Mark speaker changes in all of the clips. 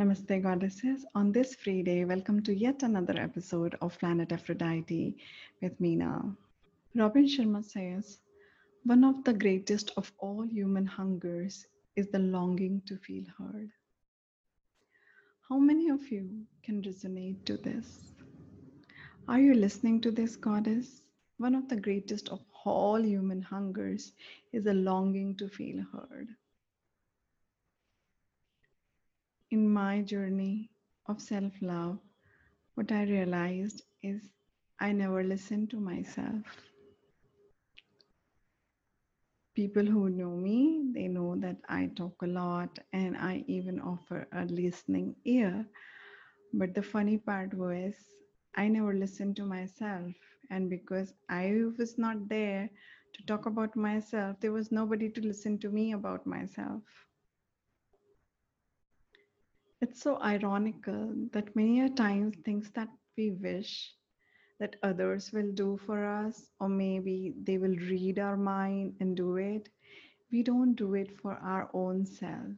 Speaker 1: Namaste, goddesses. On this free day, welcome to yet another episode of Planet Aphrodite with Meena. Robin Sharma says, One of the greatest of all human hungers is the longing to feel heard. How many of you can resonate to this? Are you listening to this, goddess? One of the greatest of all human hungers is a longing to feel heard. In my journey of self love, what I realized is I never listened to myself. People who know me, they know that I talk a lot and I even offer a listening ear. But the funny part was, I never listened to myself. And because I was not there to talk about myself, there was nobody to listen to me about myself. It's so ironical uh, that many a times things that we wish that others will do for us, or maybe they will read our mind and do it, we don't do it for our own self.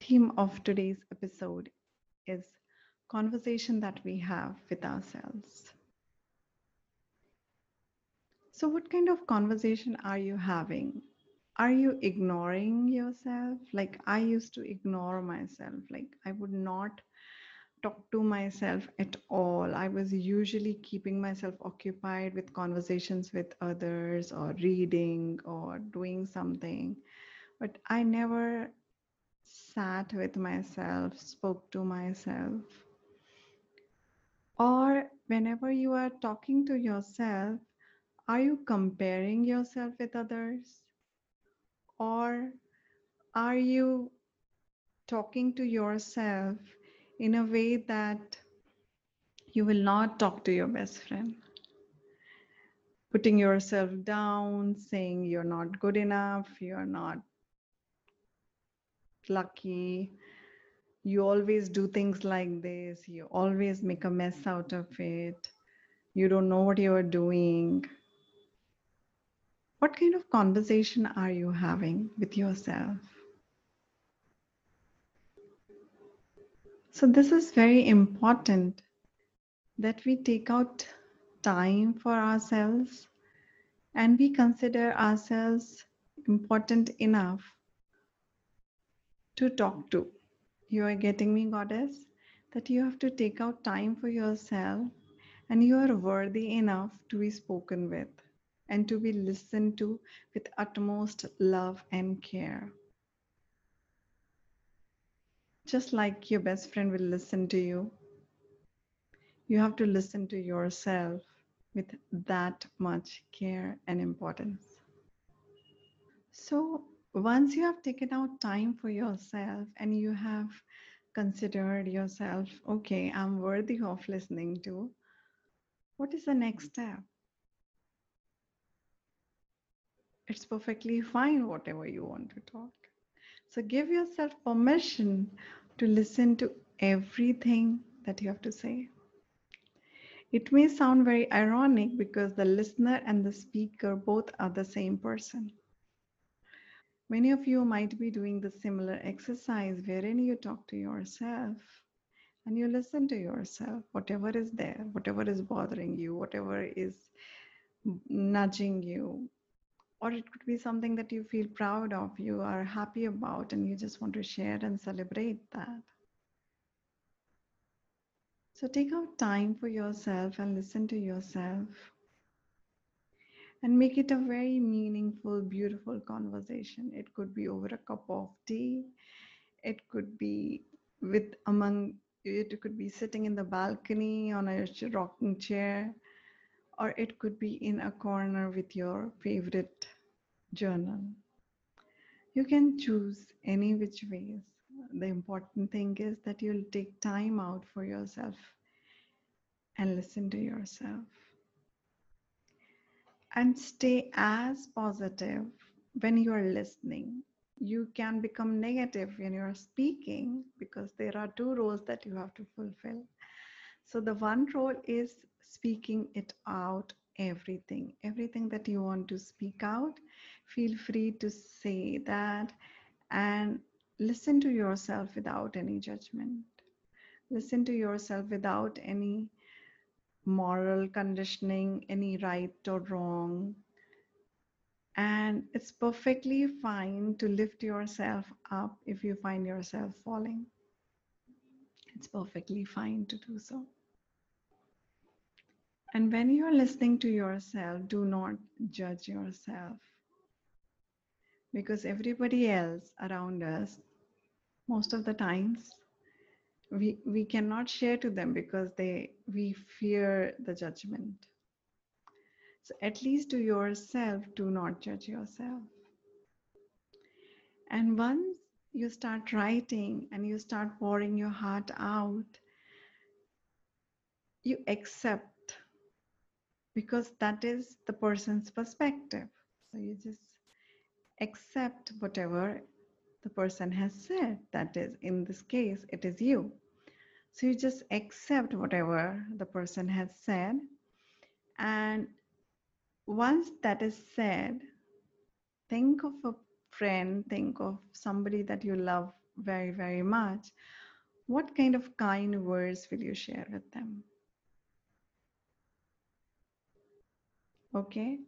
Speaker 1: Theme of today's episode is conversation that we have with ourselves. So, what kind of conversation are you having are you ignoring yourself? Like i used to ignore myself. Like i would not talk to myself at all. I was usually keeping myself occupied with conversations with others or reading or doing something. But i never sat with myself spoke to myself. Or whenever you are talking to yourself are you comparing yourself with others or are you talking to yourself in a way that you will not talk to your best friend? Putting yourself down, saying you're not good enough, you're not lucky, you always do things like this, you always make a mess out of it, you don't know what you're doing what kind of conversation are you having with yourself? So, this is very important that we take out time for ourselves and we consider ourselves important enough to talk to. You are getting me, Goddess? That you have to take out time for yourself and you are worthy enough to be spoken with and to be listened to with utmost love and care. Just like your best friend will listen to you, you have to listen to yourself with that much care and importance. So, once you have taken out time for yourself and you have considered yourself, okay, I'm worthy of listening to, what is the next step? It's perfectly fine whatever you want to talk. So give yourself permission to listen to everything that you have to say. It may sound very ironic because the listener and the speaker both are the same person. Many of you might be doing the similar exercise wherein you talk to yourself and you listen to yourself whatever is there whatever is bothering you whatever is nudging you or it could be something that you feel proud of, you are happy about, and you just want to share and celebrate that. So take out time for yourself and listen to yourself and make it a very meaningful, beautiful conversation. It could be over a cup of tea, it could be with among it could be sitting in the balcony on a rocking chair or it could be in a corner with your favorite journal. You can choose any which ways. The important thing is that you'll take time out for yourself and listen to yourself. And stay as positive when you are listening. You can become negative when you are speaking because there are two roles that you have to fulfill. So, the one role is speaking it out everything, everything that you want to speak out. Feel free to say that and listen to yourself without any judgment. Listen to yourself without any moral conditioning, any right or wrong. And it's perfectly fine to lift yourself up if you find yourself falling. It's perfectly fine to do so. And when you are listening to yourself, do not judge yourself. Because everybody else around us, most of the times, we, we cannot share to them because they we fear the judgment. So at least to yourself, do not judge yourself. And once you start writing and you start pouring your heart out, you accept because that is the person's perspective. So you just accept whatever the person has said. That is, in this case, it is you. So you just accept whatever the person has said. And once that is said, think of a friend, think of somebody that you love very, very much. What kind of kind words will you share with them? Okay.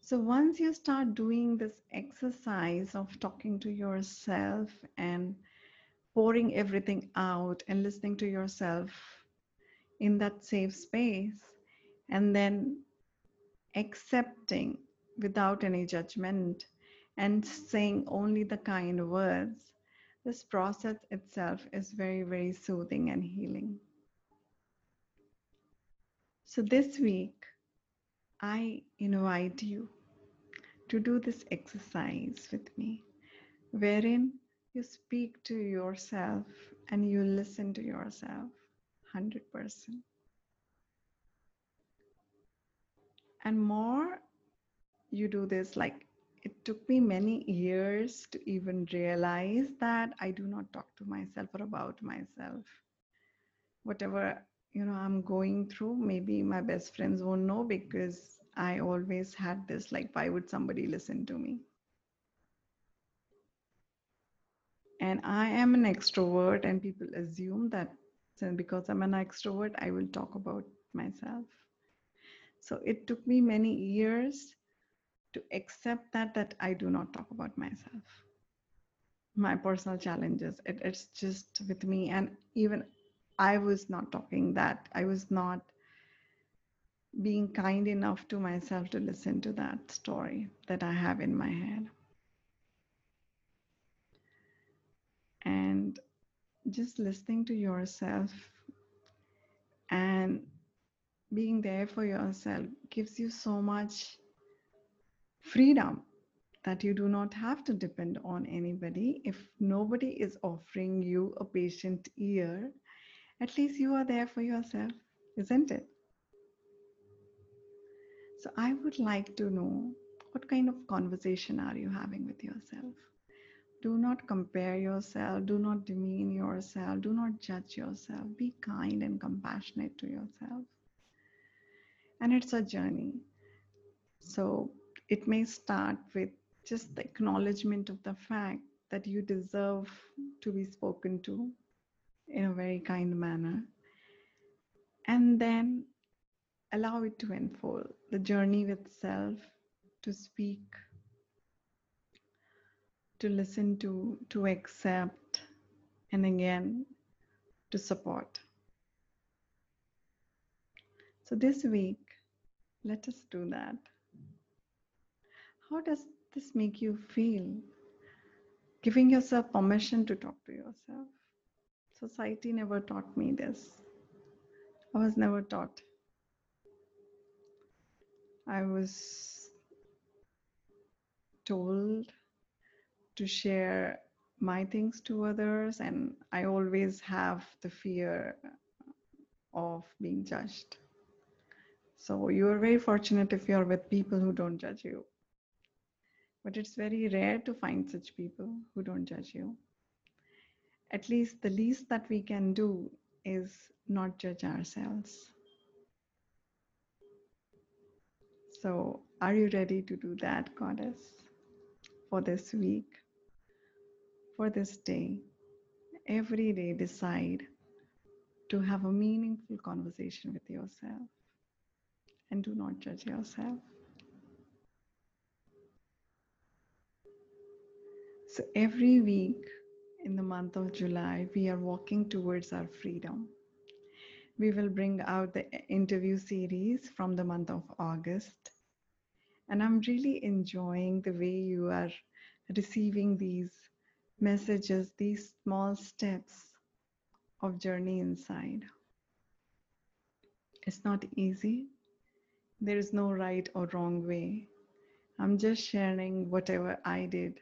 Speaker 1: So once you start doing this exercise of talking to yourself and pouring everything out and listening to yourself in that safe space, and then accepting without any judgment and saying only the kind words, this process itself is very, very soothing and healing. So this week, I invite you to do this exercise with me, wherein you speak to yourself and you listen to yourself 100%. And more you do this, like it took me many years to even realize that I do not talk to myself or about myself. Whatever you know i'm going through maybe my best friends won't know because i always had this like why would somebody listen to me and i am an extrovert and people assume that because i'm an extrovert i will talk about myself so it took me many years to accept that that i do not talk about myself my personal challenges it, it's just with me and even I was not talking that. I was not being kind enough to myself to listen to that story that I have in my head. And just listening to yourself and being there for yourself gives you so much freedom that you do not have to depend on anybody. If nobody is offering you a patient ear, at least you are there for yourself, isn't it? So I would like to know what kind of conversation are you having with yourself? Do not compare yourself, do not demean yourself, do not judge yourself. Be kind and compassionate to yourself. And it's a journey. So it may start with just the acknowledgement of the fact that you deserve to be spoken to, in a very kind manner. And then allow it to unfold the journey with self, to speak, to listen to, to accept, and again to support. So this week, let us do that. How does this make you feel? Giving yourself permission to talk to yourself. Society never taught me this. I was never taught. I was told to share my things to others, and I always have the fear of being judged. So you're very fortunate if you're with people who don't judge you. But it's very rare to find such people who don't judge you at least the least that we can do is not judge ourselves. So, are you ready to do that, Goddess, for this week? for this day, every day decide to have a meaningful conversation with yourself and do not judge yourself. So, every week in the month of July, we are walking towards our freedom. We will bring out the interview series from the month of August. And I'm really enjoying the way you are receiving these messages, these small steps of journey inside. It's not easy. There is no right or wrong way. I'm just sharing whatever I did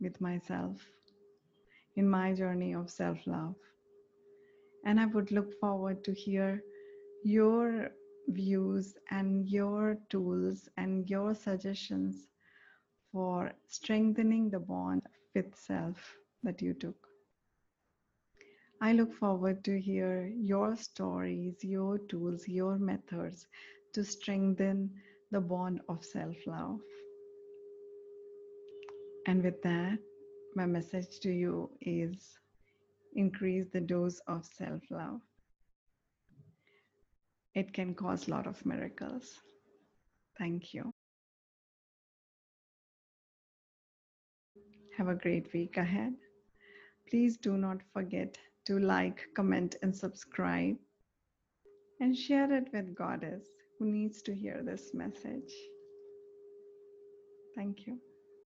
Speaker 1: with myself in my journey of self love. And I would look forward to hear your views and your tools and your suggestions for strengthening the bond with self that you took. I look forward to hear your stories, your tools, your methods to strengthen the bond of self-love. And with that, my message to you is increase the dose of self-love. It can cause a lot of miracles. Thank you. Have a great week ahead. Please do not forget to like, comment, and subscribe. And share it with Goddess who needs to hear this message. Thank you.